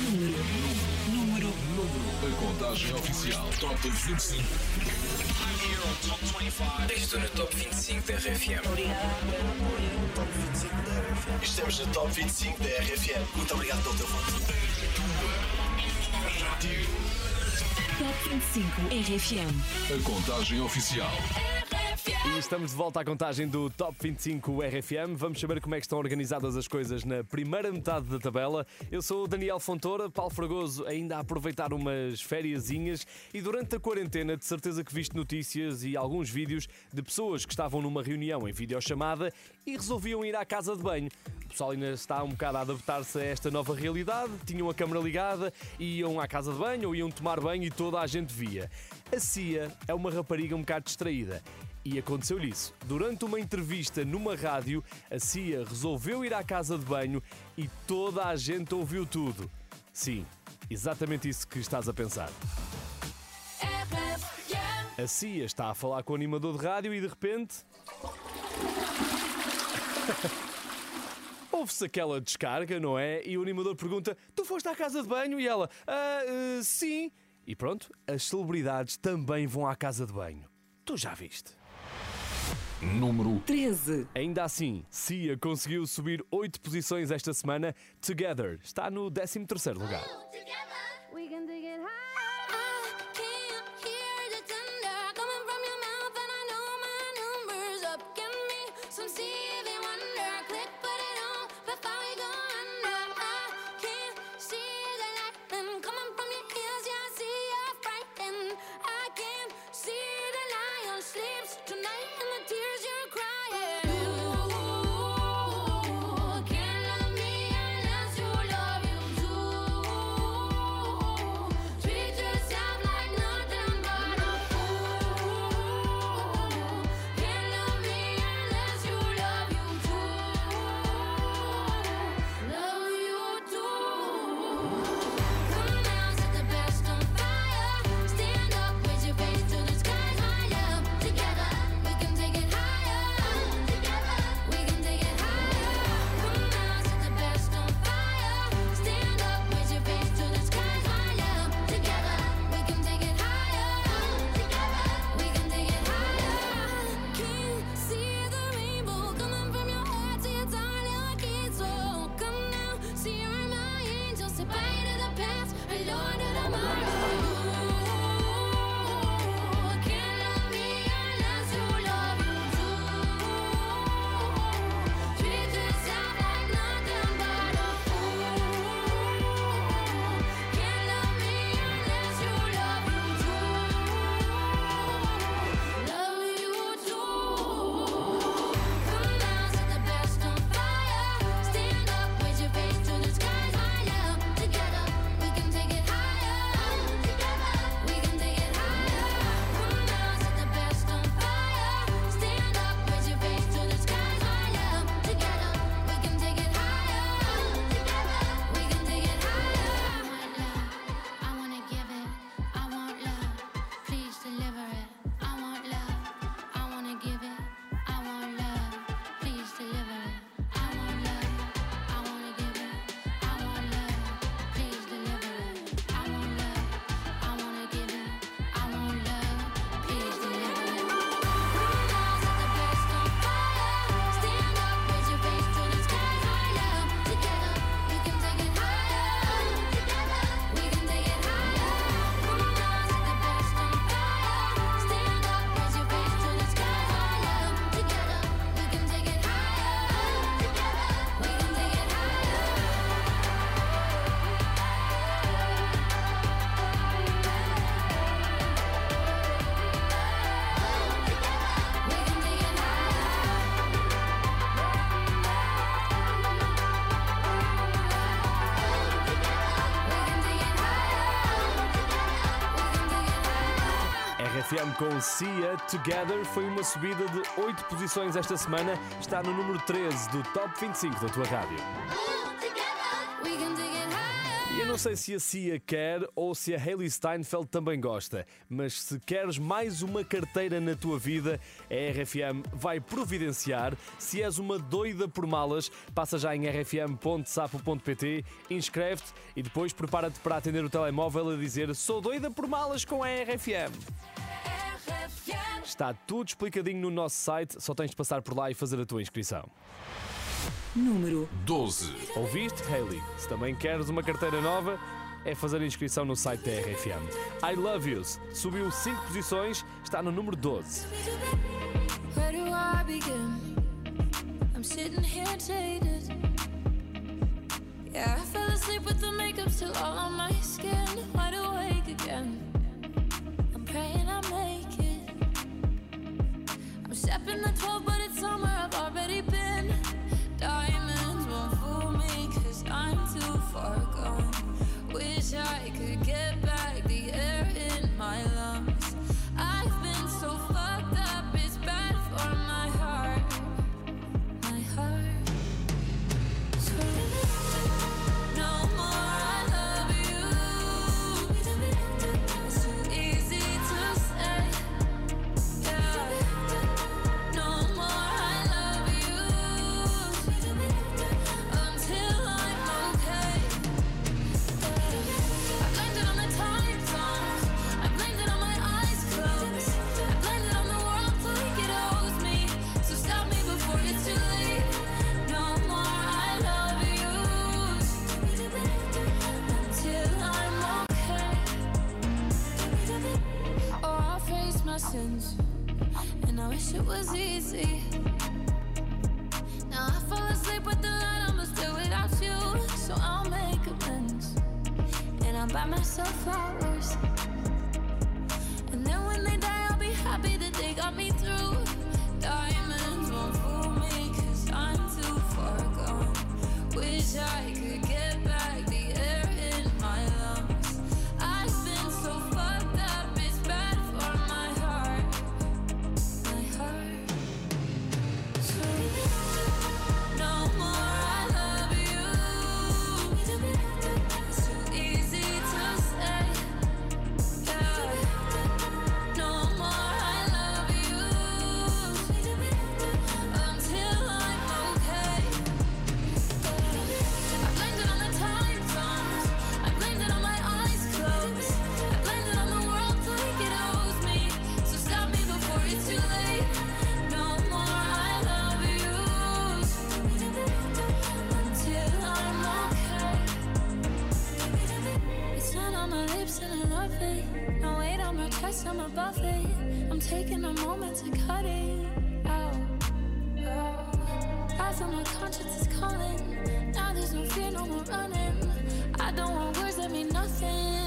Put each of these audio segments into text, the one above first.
Número, número, a contagem oficial. Top 25. Estou no Top 25 da RFM. Top 25 da RFM. Estamos no Top 25 da RFM. Muito obrigado pelo teu voto. Top 25 RFM. A contagem oficial. E estamos de volta à contagem do Top 25 RFM. Vamos saber como é que estão organizadas as coisas na primeira metade da tabela. Eu sou o Daniel Fontoura, Paulo Fragoso ainda a aproveitar umas fériasinhas e durante a quarentena de certeza que viste notícias e alguns vídeos de pessoas que estavam numa reunião em videochamada e resolviam ir à casa de banho. O pessoal ainda está um bocado a adaptar-se a esta nova realidade, tinham a câmara ligada, iam à casa de banho ou iam tomar banho e toda a gente via. A Cia é uma rapariga um bocado distraída. E aconteceu-lhe isso. Durante uma entrevista numa rádio, a Cia resolveu ir à casa de banho e toda a gente ouviu tudo. Sim, exatamente isso que estás a pensar. A Cia está a falar com o animador de rádio e de repente. Ouve-se aquela descarga, não é? E o animador pergunta: Tu foste à casa de banho? E ela: Ah, eh, sim. E pronto, as celebridades também vão à casa de banho. Tu já viste? Número 13. Ainda assim, Cia conseguiu subir 8 posições esta semana. Together está no 13 lugar. We com Cia Together foi uma subida de 8 posições esta semana. Está no número 13 do Top 25 da tua rádio. E Eu não sei se a Cia quer ou se a Hayley Steinfeld também gosta, mas se queres mais uma carteira na tua vida, a RFM vai providenciar. Se és uma doida por malas, passa já em rfm.sapo.pt, inscreve-te e depois prepara-te para atender o telemóvel a dizer sou doida por malas com a RFM. Está tudo explicadinho no nosso site, só tens de passar por lá e fazer a tua inscrição. Número 12. Ouviste, Hayley? Se também queres uma carteira nova, é fazer a inscrição no site da RFM. I Love Yous subiu 5 posições, está no número 12. Where do I begin? I'm sitting here jaded. Yeah, I fell asleep with the makeup still all on my skin. Stepping the 12, but it's somewhere I've already been. Diamonds won't fool me, cause I'm too far gone. Wish I could get back my sins, and I wish it was easy. Now I fall asleep with the light, I'ma still without you. So I'll make amends. And I'll buy myself flowers. And then when they die, I'll be happy that they got me through. Diamonds won't fool me, cause I'm too far gone. Wish I could on I'm above it. I'm taking a moment to cut it out. I feel my conscience is calling. Now there's no fear, no more running. I don't want words that mean nothing.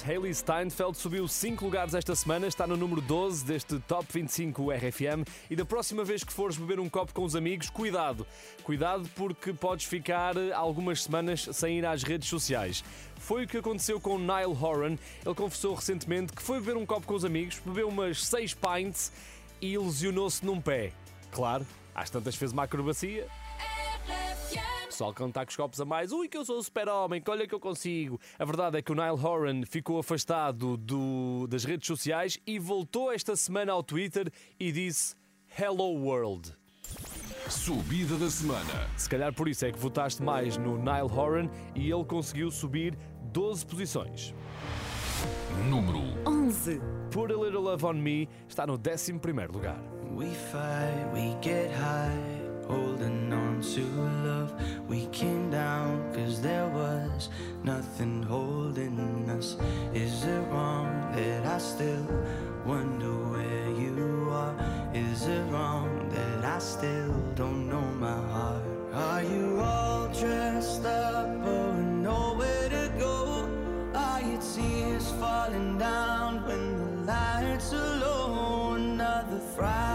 Hayley Steinfeld subiu 5 lugares esta semana, está no número 12 deste Top 25 RFM. E da próxima vez que fores beber um copo com os amigos, cuidado, cuidado porque podes ficar algumas semanas sem ir às redes sociais. Foi o que aconteceu com Niall Horan. Ele confessou recentemente que foi beber um copo com os amigos, bebeu umas 6 pints e lesionou-se num pé. Claro, às tantas fez uma acrobacia, pessoal que não está com os copos a mais, ui que eu sou o super-homem, que olha que eu consigo. A verdade é que o Niall Horan ficou afastado do- das redes sociais e voltou esta semana ao Twitter e disse Hello World. Subida da semana. Se calhar por isso é que votaste mais no Niall Horan e ele conseguiu subir 12 posições. Número 11. Put a Little Love on Me está no 11 lugar. We fight, we get high, holding on to love We came down cause there was nothing holding us Is it wrong that I still wonder where you are? Is it wrong that I still don't know my heart? Are you all dressed up or nowhere to go? Are your tears falling down when the lights are low? Another Friday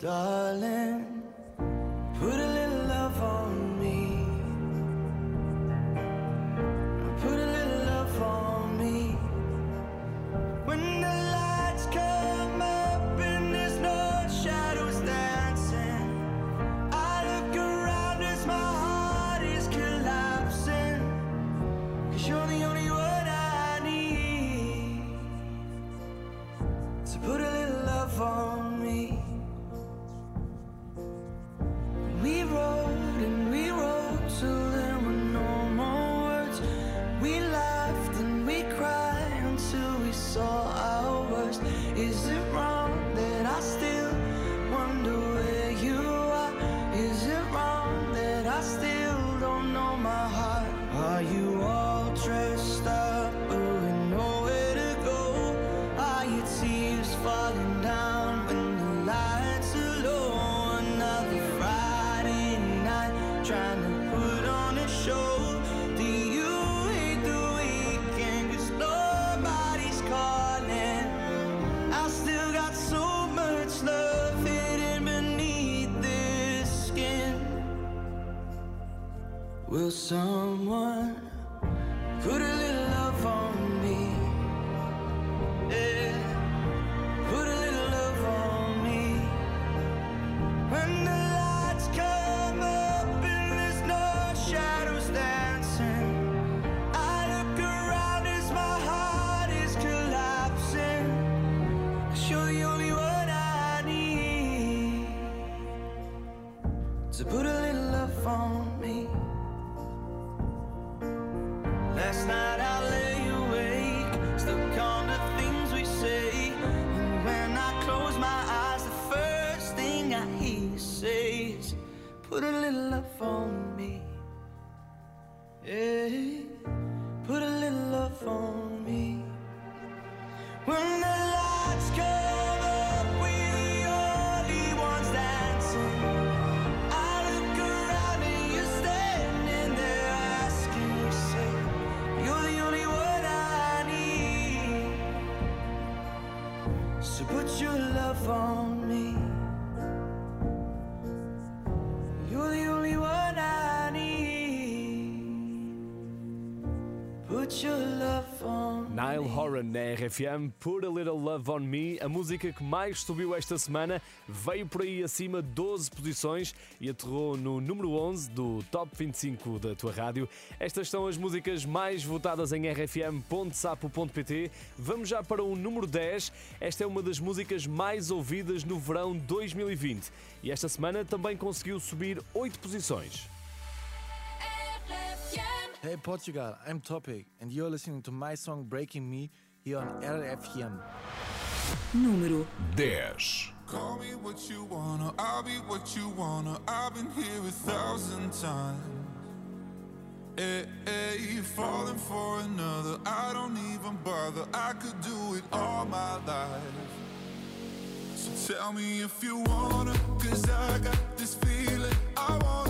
darling, Will someone put a little love on me? RFM, Put a Little Love on Me, a música que mais subiu esta semana, veio por aí acima 12 posições e aterrou no número 11 do Top 25 da tua rádio. Estas são as músicas mais votadas em rfm.sapo.pt. Vamos já para o número 10. Esta é uma das músicas mais ouvidas no verão 2020 e esta semana também conseguiu subir 8 posições. Hey Portugal, I'm Topic, and you're listening to my song Breaking Me here on RFM. Número 10. Call me what you wanna, I'll be what you wanna. I've been here a thousand times. Eh, eh, hey, hey, falling for another, I don't even bother. I could do it all my life. So tell me if you wanna, cause I got this feeling. I wanna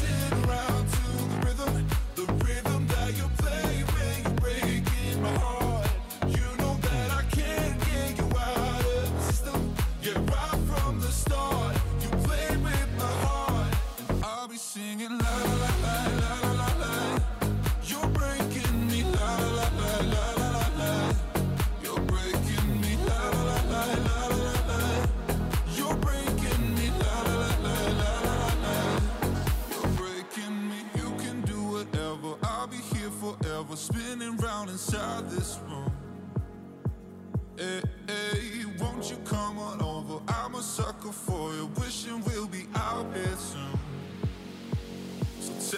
singing la la la la la la la You're breaking me la la la la la la la You're breaking me la la la la la la la You're breaking me la la la la la la la You're breaking me You can do whatever I'll be here forever Spinning round inside this room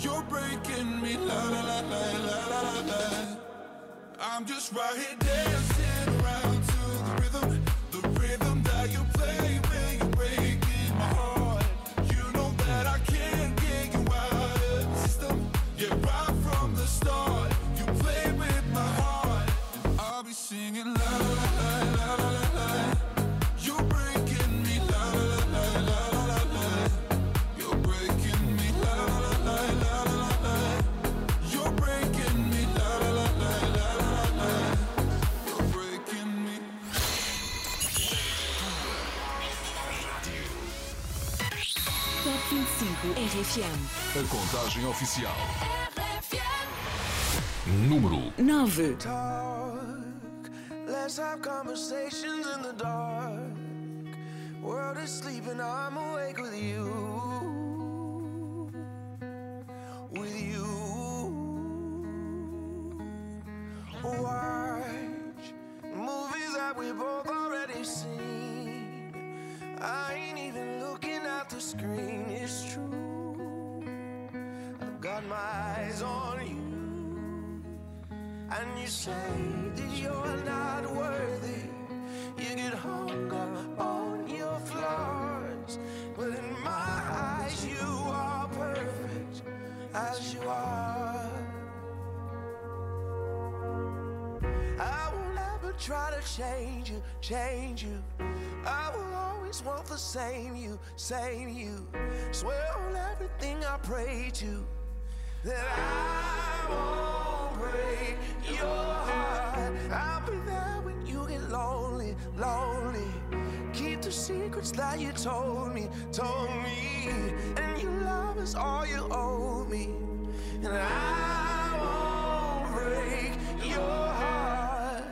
You're breaking me, la la la la la la la. I'm just right here dancing around to the rhythm, the rhythm that you play when you're breaking my heart. You know that I can't get you out of the system. Yeah, right from the start, you play with my heart. I'll be singing. RFM. A contagem oficial. Número 9. talk. Let's have conversations in the dark. World is sleeping, I'm awake with you. You say that you're not worthy. You get hung up on your flaws. But in my eyes, you are perfect as you are. I won't ever try to change you, change you. I will always want the same you, same you. Swear on everything I pray to that I won't I'll be there when you get lonely, lonely. Keep the secrets that you told me, told me. And your love is all you owe me. And I won't break your heart.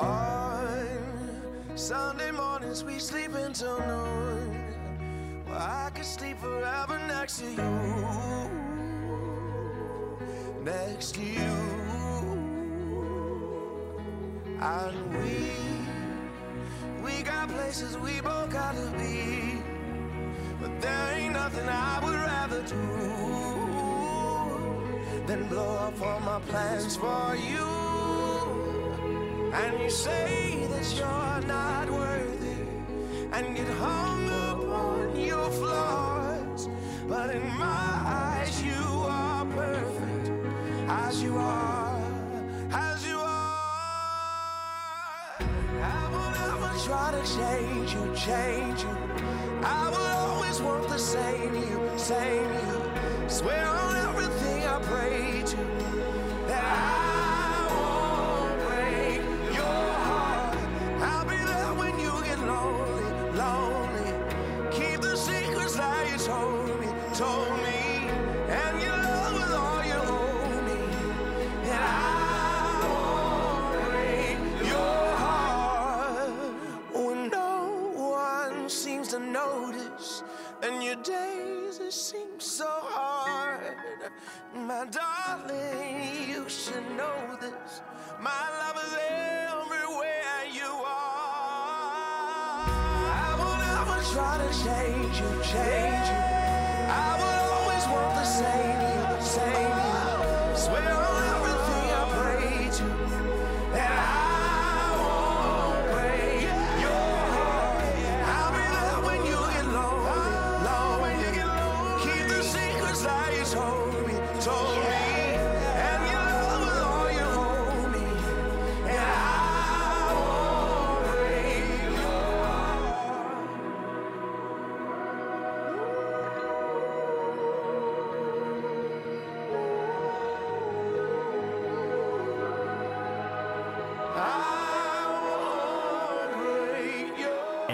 On Sunday mornings we sleep until noon. Well, I could sleep forever next to you. Next to you. And we, we got places we both gotta be. But there ain't nothing I would rather do than blow up all my plans for you. And you say that you're not worthy and get hung up on your flaws. But in my as you are, as you are. I will never try to change you, change you. I will always want the same you, same you. Swear on everything I pray to that I My darling, you should know this. My love is everywhere you are. I will never try to change you, change you. I will always want the same you, same you. Swear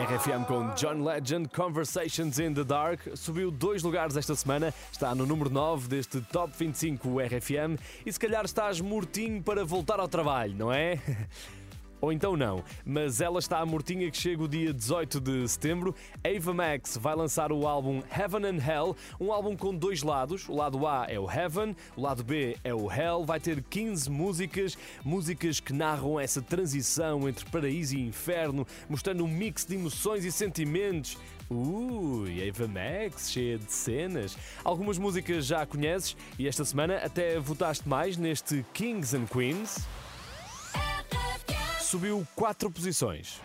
RFM com John Legend, Conversations in the Dark, subiu dois lugares esta semana, está no número 9 deste Top 25 RFM e se calhar estás mortinho para voltar ao trabalho, não é? Ou então não, mas ela está à mortinha que chega o dia 18 de setembro. Ava Max vai lançar o álbum Heaven and Hell, um álbum com dois lados. O lado A é o Heaven, o lado B é o Hell. Vai ter 15 músicas, músicas que narram essa transição entre paraíso e inferno, mostrando um mix de emoções e sentimentos. Ui, Ava Max, cheia de cenas. Algumas músicas já conheces e esta semana até votaste mais neste Kings and Queens. Subiu 4 posições.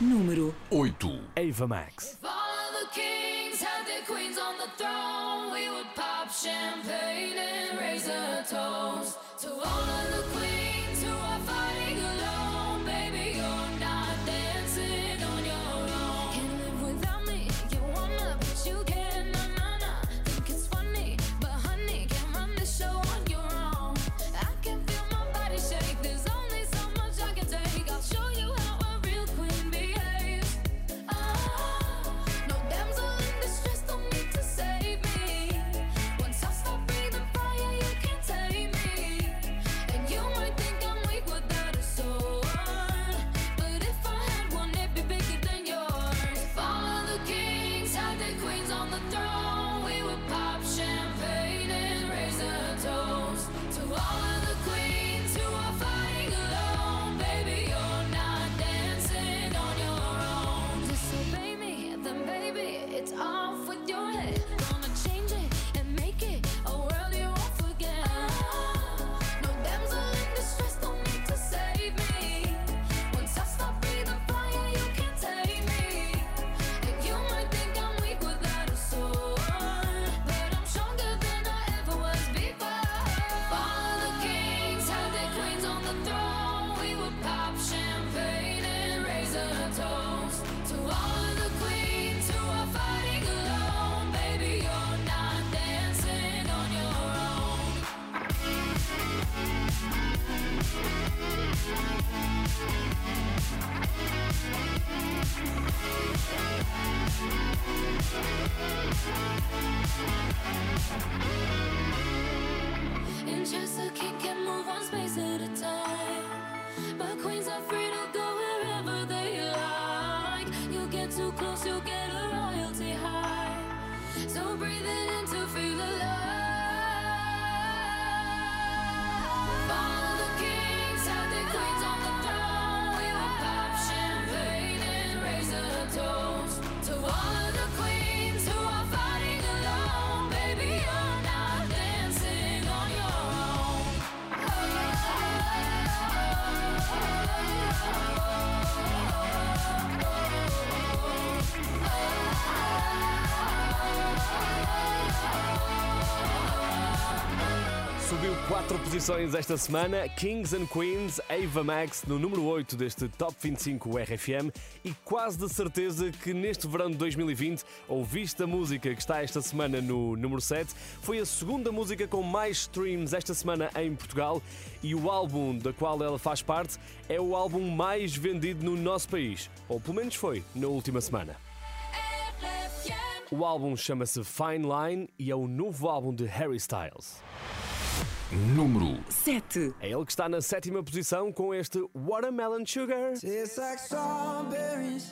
Número 8. Ava Max. If all of the kings had their queens on the throne, we would pop champagne and raise a toast to all of 4 posições esta semana, Kings and Queens, Ava Max no número 8 deste Top 25 RFM e quase de certeza que neste verão de 2020 ouviste a música que está esta semana no número 7. Foi a segunda música com mais streams esta semana em Portugal e o álbum da qual ela faz parte é o álbum mais vendido no nosso país, ou pelo menos foi na última semana. O álbum chama-se Fine Line e é o novo álbum de Harry Styles. Número 7. É ele que está na sétima posição com este Watermelon Sugar. Tastes like strawberries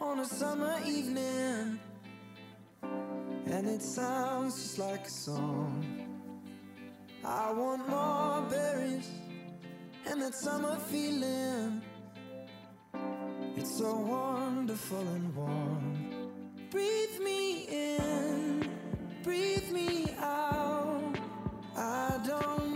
on a summer evening, and it sounds just like a song. I want more berries and that summer feeling. It's so wonderful and warm. Breathe me in, breathe me out. I don't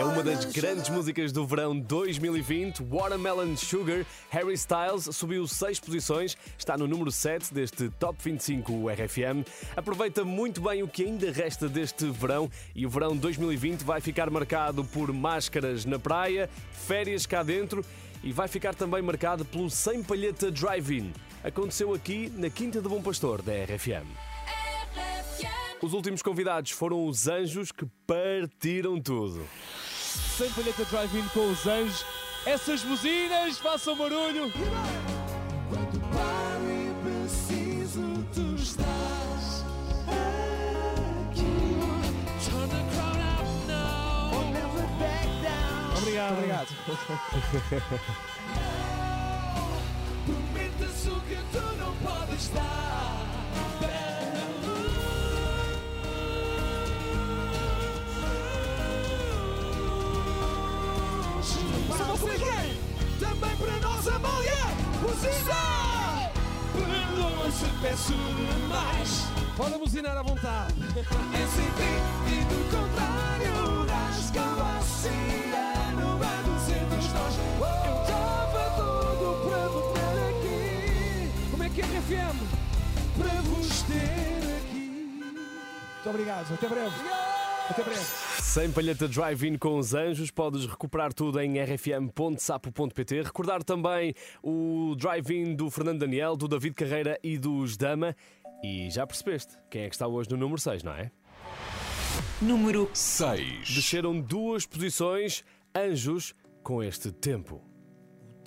É uma das grandes músicas do verão 2020, Watermelon Sugar. Harry Styles subiu 6 posições, está no número 7 deste Top 25 RFM. Aproveita muito bem o que ainda resta deste verão e o verão 2020 vai ficar marcado por máscaras na praia, férias cá dentro e vai ficar também marcado pelo Sem Palheta Drive-In. Aconteceu aqui na Quinta do Bom Pastor da RFM. Os últimos convidados foram os Anjos que partiram tudo. Sem palheta drive-in com os anjos. Essas buzinas, façam barulho. Quando paro e preciso, tu estás aqui. Turn the crowd up now. I'll never back down. Obrigado, obrigado. Prometes o que tu não podes dar. Para você também para nós a Amália, buzina! Perdoa se peço demais. Pode buzinar à vontade. É sem ti e do contrário das carrocinha no bando sempre nós. Eu estava todo para voltar aqui, Como é que é RFM? para vos ter aqui. Muito obrigado. Até breve. Até breve. Sem palheta drive-in com os anjos, podes recuperar tudo em rfm.sapo.pt. Recordar também o drive-in do Fernando Daniel, do David Carreira e dos Dama. E já percebeste quem é que está hoje no número 6, não é? Número 6. Desceram duas posições, anjos, com este tempo.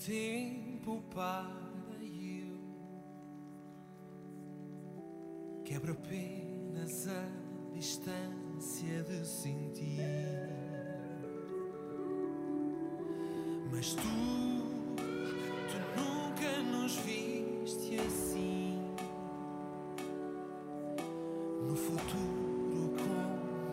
Tempo para eu quebra apenas a distância de sentir. Mas tu, tu nunca nos viste assim. No futuro com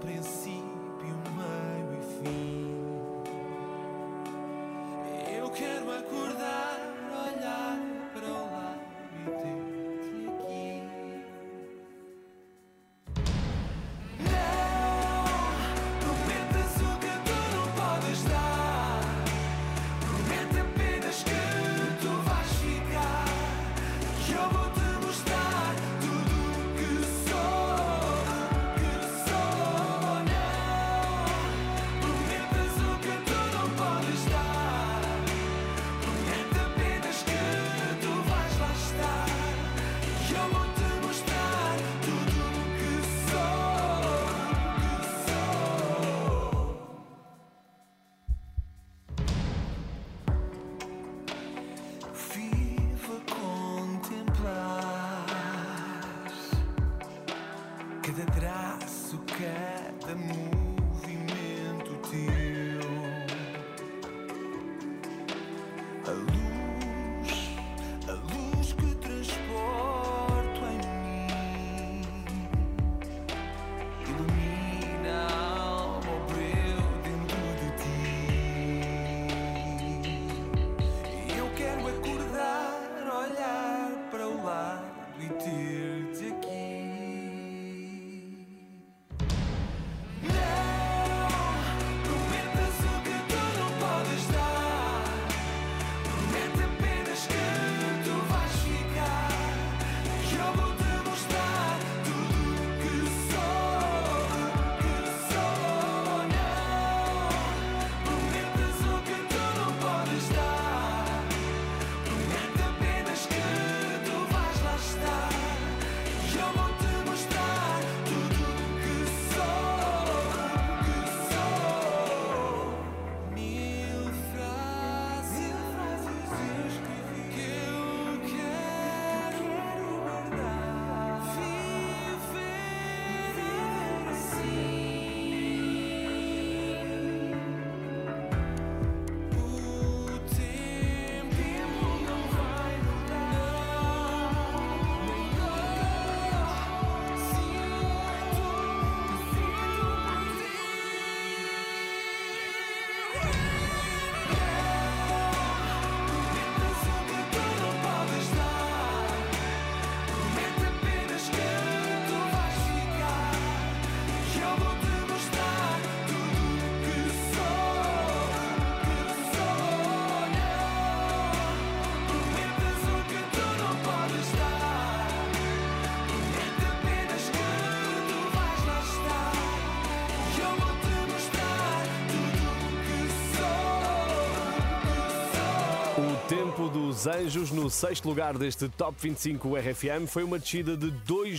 Os Anjos, no sexto lugar deste Top 25 RFM, foi uma descida de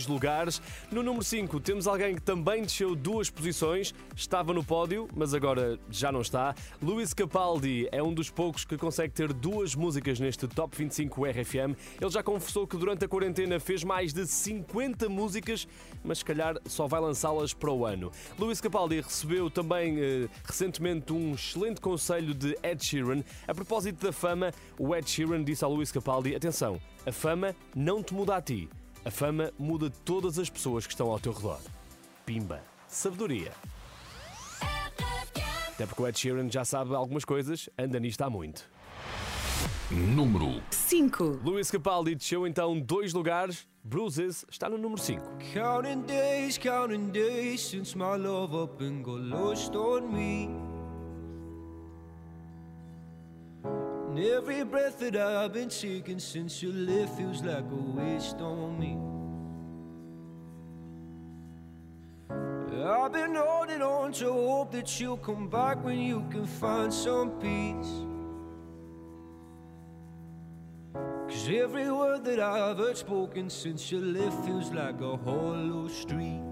lugares. No número 5 temos alguém que também desceu duas posições, estava no pódio, mas agora já não está. Luís Capaldi é um dos poucos que consegue ter duas músicas neste Top 25 RFM. Ele já confessou que durante a quarentena fez mais de 50 músicas, mas se calhar só vai lançá-las para o ano. Luís Capaldi recebeu também eh, recentemente um excelente conselho de Ed Sheeran. A propósito da fama, o Ed Sheeran disse ao Luís Capaldi: atenção, a fama não te muda a ti, a fama muda todas as pessoas que estão ao teu redor. Pimba, sabedoria. Até porque o Ed Sheeran já sabe algumas coisas, anda nisto há muito. Número 5. Luís Capaldi desceu então dois lugares. Bruises está no número 5. Counting days, counting days since my love up and got lost on me. And every breath that I've been taking since you left feels like a waste on me. I've been holding on to hope that you'll come back when you can find some peace. Cause every word that I've heard spoken since you left feels like a hollow street.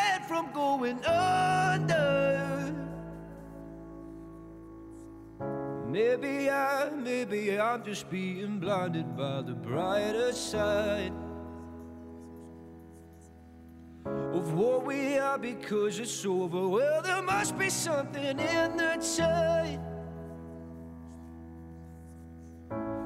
from going under. Maybe I, maybe I'm just being blinded by the brighter side of what we are because it's over. Well, there must be something in the tide.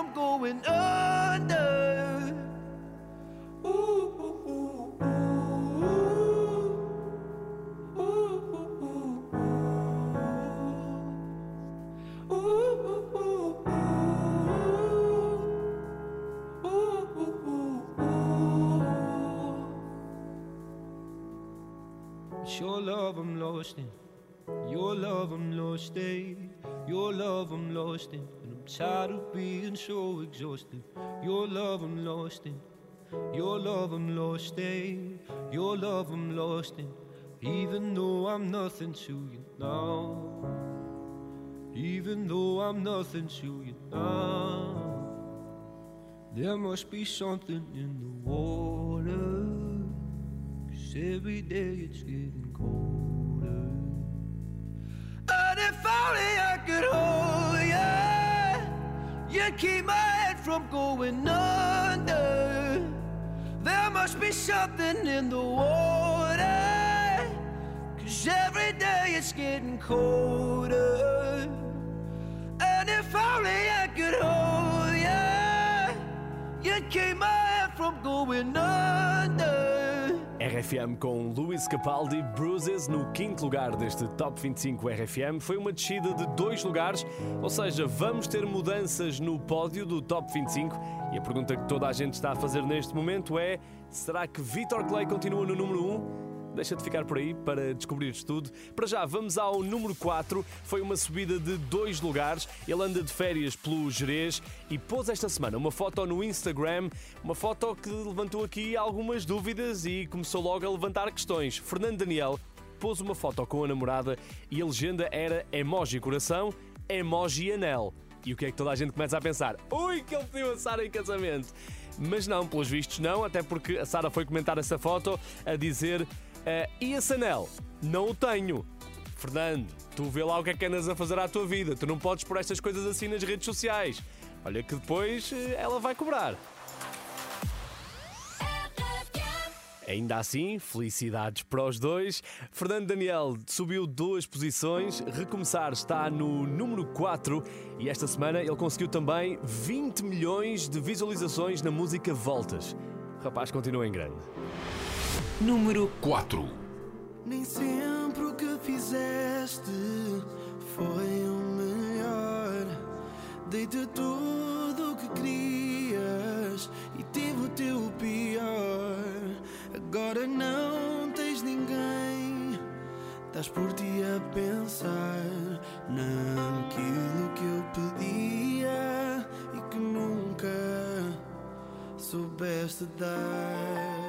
I'm going up. Tired of being so exhausted. Your love I'm lost in. Your love I'm lost in. Your love I'm lost in. Even though I'm nothing to you now. Even though I'm nothing to you now. There must be something in the water. Cause every day it's getting colder. And if only I could hold you, keep my head from going under. There must be something in the water. Cause every day it's getting colder. And if only I could hold you, you'd keep my head from going under. RFM com Luís Capaldi, Bruises no quinto lugar deste Top 25 RFM. Foi uma descida de dois lugares, ou seja, vamos ter mudanças no pódio do Top 25. E a pergunta que toda a gente está a fazer neste momento é: será que Vitor Clay continua no número 1? Deixa de ficar por aí para descobrires tudo. Para já, vamos ao número 4. Foi uma subida de dois lugares. Ele anda de férias pelo Jerez e pôs esta semana uma foto no Instagram, uma foto que levantou aqui algumas dúvidas e começou logo a levantar questões. Fernando Daniel pôs uma foto com a namorada e a legenda era emoji coração, emoji anel. E o que é que toda a gente começa a pensar? Ui, que ele pediu a Sara em casamento! Mas não, pelos vistos não, até porque a Sara foi comentar essa foto a dizer "Ah, e esse anel? Não o tenho. Fernando, tu vê lá o que é que andas a fazer à tua vida. Tu não podes pôr estas coisas assim nas redes sociais. Olha que depois eh, ela vai cobrar. Ainda assim, felicidades para os dois. Fernando Daniel subiu duas posições, recomeçar está no número 4 e esta semana ele conseguiu também 20 milhões de visualizações na música Voltas. O rapaz continua em grande. Número 4. Nem sempre o que fizeste foi o melhor. Dei-te tudo o que querias e tive o teu pior. Agora não tens ninguém. Estás por ti a pensar naquilo que eu pedia e que nunca soubeste dar.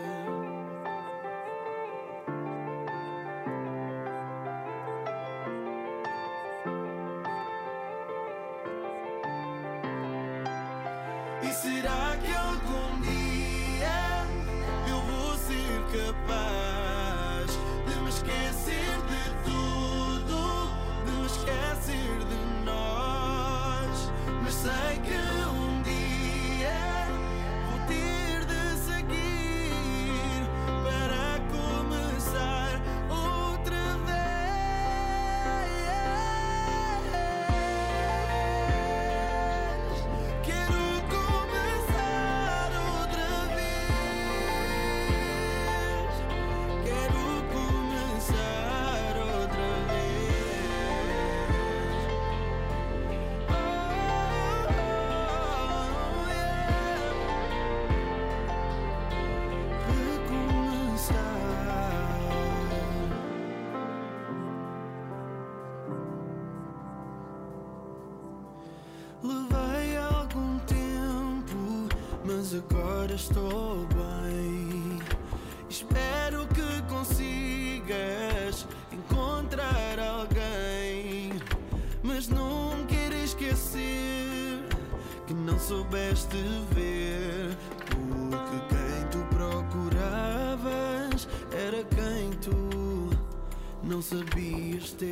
Ver. Porque quem tu procuravas era quem tu não sabias ter.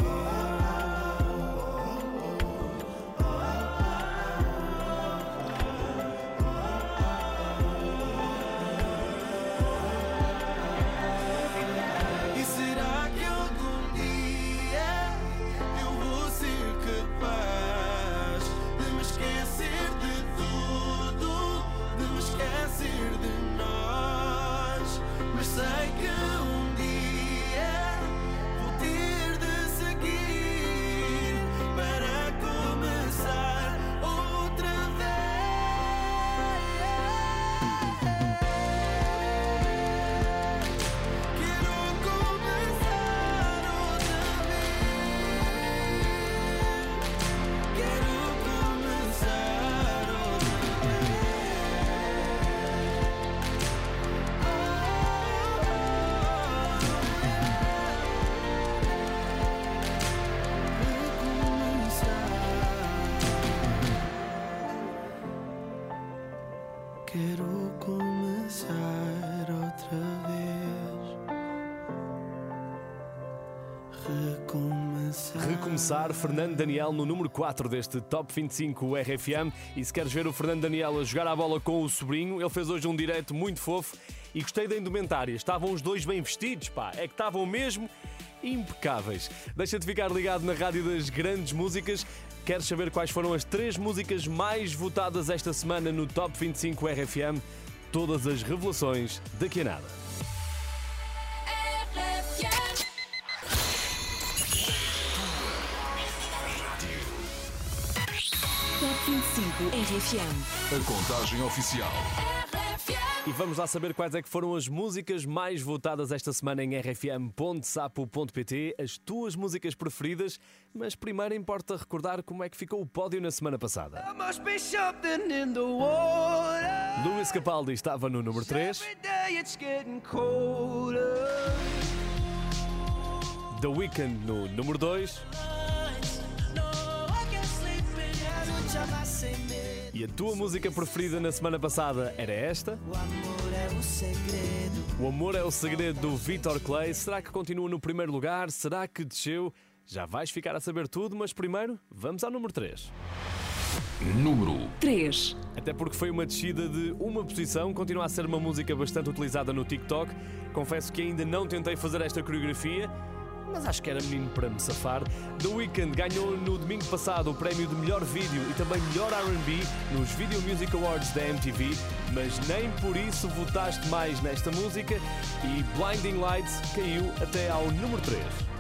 Fernando Daniel no número 4 deste Top 25 RFM. E se queres ver o Fernando Daniel a jogar a bola com o sobrinho, ele fez hoje um direto muito fofo e gostei da indumentária. Estavam os dois bem vestidos, pá, é que estavam mesmo impecáveis. Deixa de ficar ligado na rádio das grandes músicas. Queres saber quais foram as três músicas mais votadas esta semana no Top 25 RFM? Todas as revelações daqui a nada. RFM. A contagem oficial. E vamos lá saber quais é que foram as músicas mais votadas esta semana em rfm.sapo.pt, as tuas músicas preferidas, mas primeiro importa recordar como é que ficou o pódio na semana passada. Luís Capaldi estava no número 3, Every day it's getting colder. The Weeknd no número 2 e a tua música preferida na semana passada era esta. O amor é o segredo. O Amor é o Segredo do Vitor Clay. Será que continua no primeiro lugar? Será que desceu? Já vais ficar a saber tudo, mas primeiro vamos ao número 3. Número 3. Até porque foi uma descida de uma posição, continua a ser uma música bastante utilizada no TikTok. Confesso que ainda não tentei fazer esta coreografia, mas acho que era menino para me safar. The Weeknd ganhou no domingo passado o prémio de melhor vídeo e também melhor RB nos Video Music Awards da MTV, mas nem por isso votaste mais nesta música e Blinding Lights caiu até ao número 3.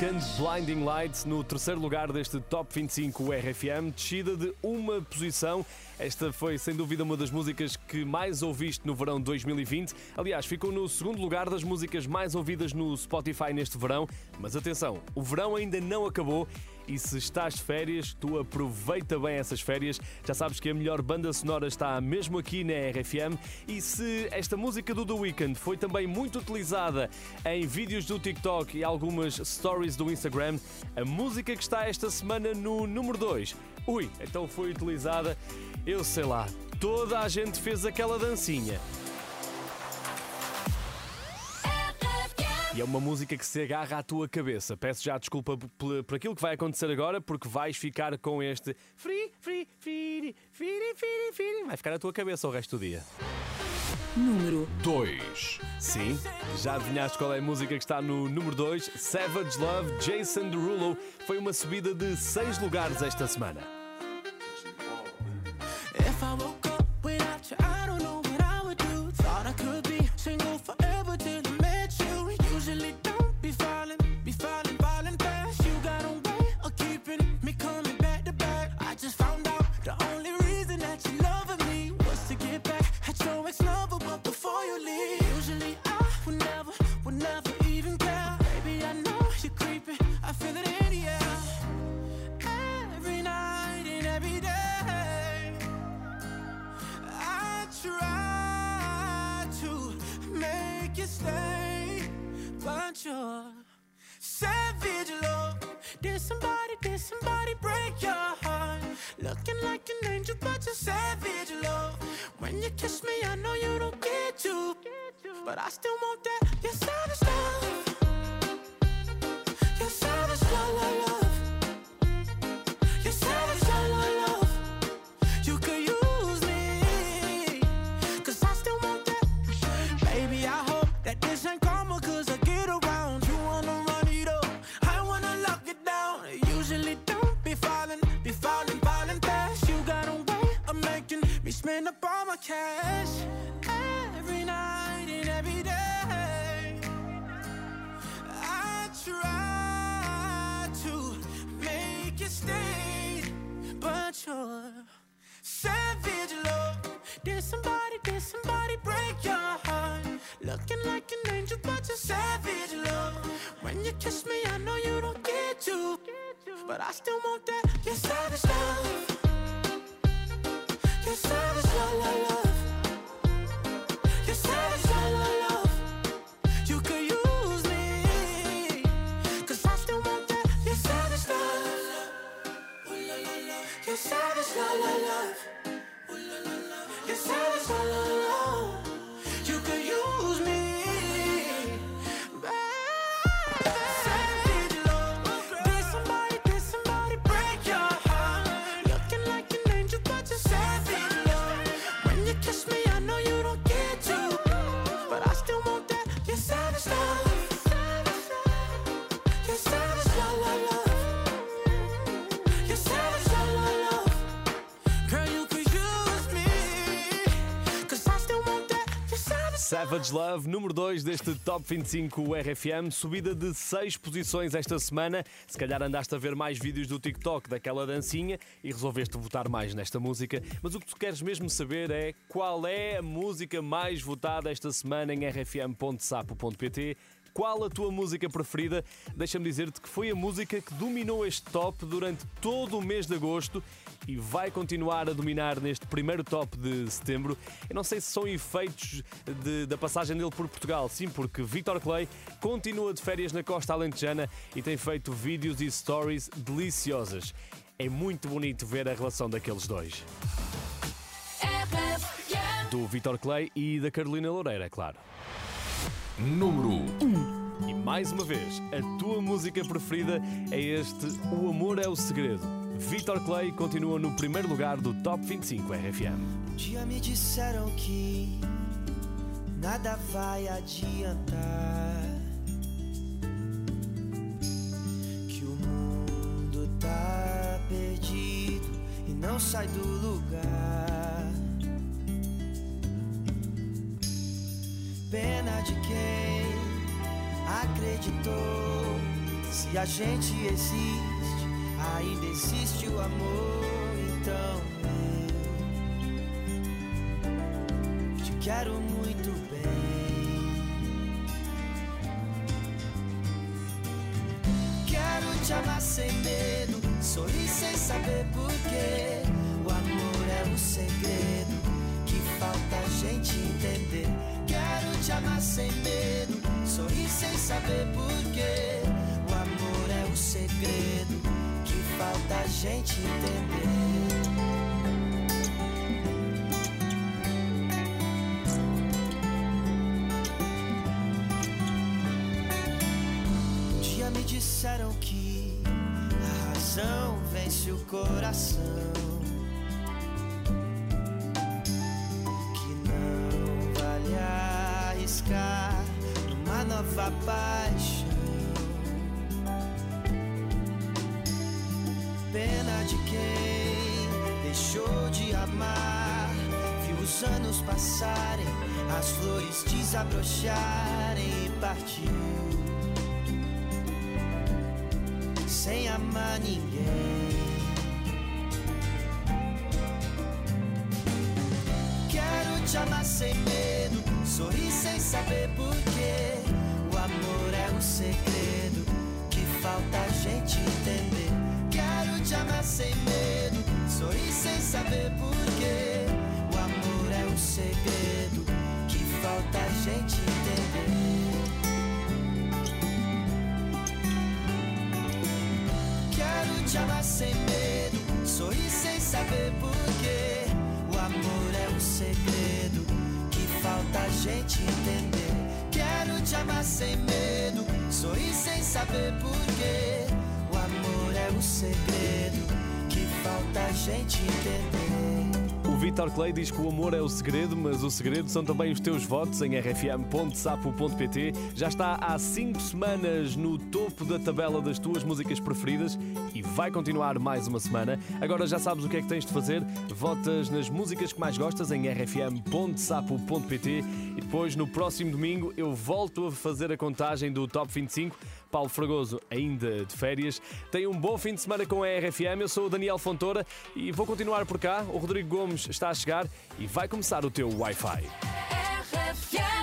Weeknd, Blinding Lights, no terceiro lugar deste Top 25 RFM, descida de uma posição. Esta foi, sem dúvida, uma das músicas que mais ouviste no verão 2020. Aliás, ficou no segundo lugar das músicas mais ouvidas no Spotify neste verão. Mas atenção, o verão ainda não acabou. E se estás de férias, tu aproveita bem essas férias. Já sabes que a melhor banda sonora está mesmo aqui na RFM. E se esta música do The Weeknd foi também muito utilizada em vídeos do TikTok e algumas stories do Instagram, a música que está esta semana no número 2, ui, então foi utilizada, eu sei lá, toda a gente fez aquela dancinha. E é uma música que se agarra à tua cabeça. Peço já desculpa por, por aquilo que vai acontecer agora, porque vais ficar com este free, free, free, free, free, free. Vai ficar à tua cabeça o resto do dia. Número 2. Sim, já adivinhaste qual é a música que está no número 2? Savage Love, Jason Derulo. Foi uma subida de 6 lugares esta semana. You kiss me, I know you don't get to, but I still want that. Your savage love. Savage Love, número 2 deste Top 25 RFM, subida de 6 posições esta semana. Se calhar andaste a ver mais vídeos do TikTok daquela dancinha e resolveste votar mais nesta música. Mas o que tu queres mesmo saber é qual é a música mais votada esta semana em rfm.sapo.pt. Qual a tua música preferida? Deixa-me dizer-te que foi a música que dominou este top durante todo o mês de agosto e vai continuar a dominar neste primeiro top de setembro. Eu não sei se são efeitos de- da passagem dele por Portugal, sim, porque Victor Clay continua de férias na costa alentejana e tem feito vídeos e stories deliciosas. É muito bonito ver a relação daqueles dois. Do Victor Clay e da Carolina Loureira, é claro. Número E mais uma vez, a tua música preferida é este O Amor é o Segredo. Victor Clay continua no primeiro lugar do Top 25 RFM. Um dia me disseram que nada vai adiantar. Que o mundo tá perdido e não sai do lugar. Pena de quem acreditou. Se a gente existe, ainda existe o amor. Então eu te quero muito bem. Quero te amar sem medo, sorrir sem saber porquê. O amor é o segredo que falta a gente entender. Quero te amar sem medo, sorrir sem saber porquê. O amor é o segredo falta a gente entender. Um dia me disseram que a razão vence o coração. Que não vale arriscar numa nova paixão. Pena de quem deixou de amar, viu os anos passarem, as flores desabrocharem e partiu sem amar ninguém. Quero te amar sem medo, sorrir sem saber porquê. O amor é o segredo que falta a gente entender. Te amar sem medo, sorrir sem saber porquê. O amor é o segredo que falta a gente entender. Quero te amar sem medo, sorrir sem saber porquê. O amor é um segredo que falta a gente entender. Quero te amar sem medo, sorrir sem saber porquê. O é um segredo que falta a gente entender. O Vitor Clay diz que o amor é o segredo, mas o segredo são também os teus votos em rfm.sapo.pt. Já está há 5 semanas no topo da tabela das tuas músicas preferidas e vai continuar mais uma semana. Agora já sabes o que é que tens de fazer. Votas nas músicas que mais gostas em rfm.sapo.pt e depois no próximo domingo eu volto a fazer a contagem do Top 25. Paulo Fragoso, ainda de férias. Tenha um bom fim de semana com a RFM. Eu sou o Daniel Fontoura e vou continuar por cá. O Rodrigo Gomes está a chegar e vai começar o teu Wi-Fi. RFM.